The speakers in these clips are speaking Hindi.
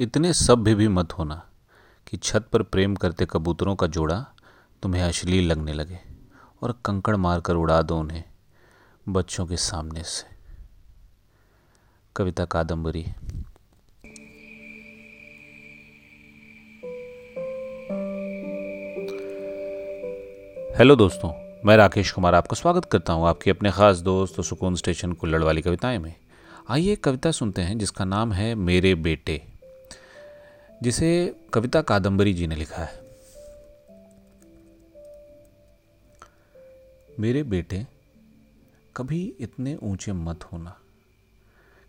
इतने सभ्य भी मत होना कि छत पर प्रेम करते कबूतरों का जोड़ा तुम्हें अश्लील लगने लगे और कंकड़ मारकर उड़ा दो उन्हें बच्चों के सामने से। कविता कादम्बरी हेलो दोस्तों, मैं राकेश कुमार आपका स्वागत करता हूँ आपके अपने खास दोस्त सुकून स्टेशन कुल्लड़ वाली कविताएँ में। आइए एक कविता सुनते हैं जिसका नाम है मेरे बेटे। जिसे कविता कादम्बरी जी ने लिखा है। मेरे बेटे, कभी इतने ऊँचे मत होना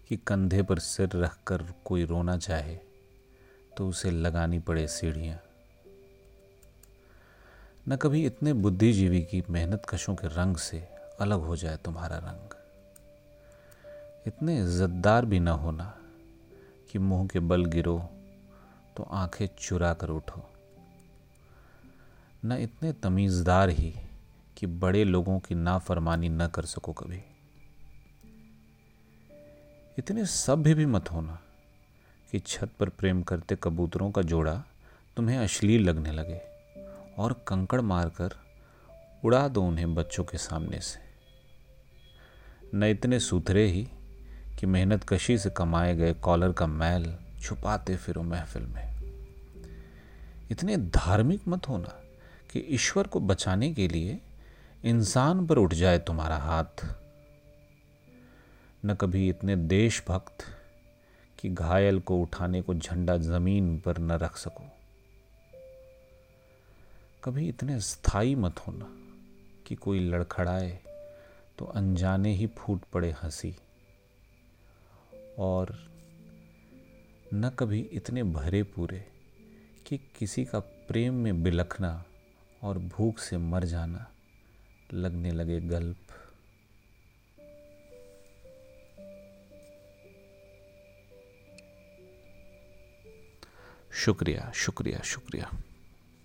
कि कंधे पर सिर रखकर कोई रोना चाहे तो उसे लगानी पड़े सीढ़ियाँ। न कभी इतने बुद्धिजीवी की मेहनत कशों के रंग से अलग हो जाए तुम्हारा रंग। इतने इज्जतदार भी न होना कि मुँह के बल गिरो तो आँखें चुरा कर उठो। न इतने तमीज़दार ही कि बड़े लोगों की नाफरमानी न कर सको कभी। इतने सभ्य भी मत होना कि छत पर प्रेम करते कबूतरों का जोड़ा तुम्हें अश्लील लगने लगे और कंकड़ मारकर उड़ा दो उन्हें बच्चों के सामने से। न इतने सुथरे ही कि मेहनत कशी से कमाए गए कॉलर का मैल छुपाते फिरो महफिल में। इतने धार्मिक मत होना कि ईश्वर को बचाने के लिए इंसान पर उठ जाए तुम्हारा हाथ। न कभी इतने देशभक्त कि घायल को उठाने को झंडा ज़मीन पर न रख सको। कभी इतने स्थायी मत होना कि कोई लड़खड़ाए तो अनजाने ही फूट पड़े हँसी। और न कभी इतने भरे पूरे कि किसी का प्रेम में बिलखना और भूख से मर जाना लगने लगे गल्प। शुक्रिया शुक्रिया शुक्रिया।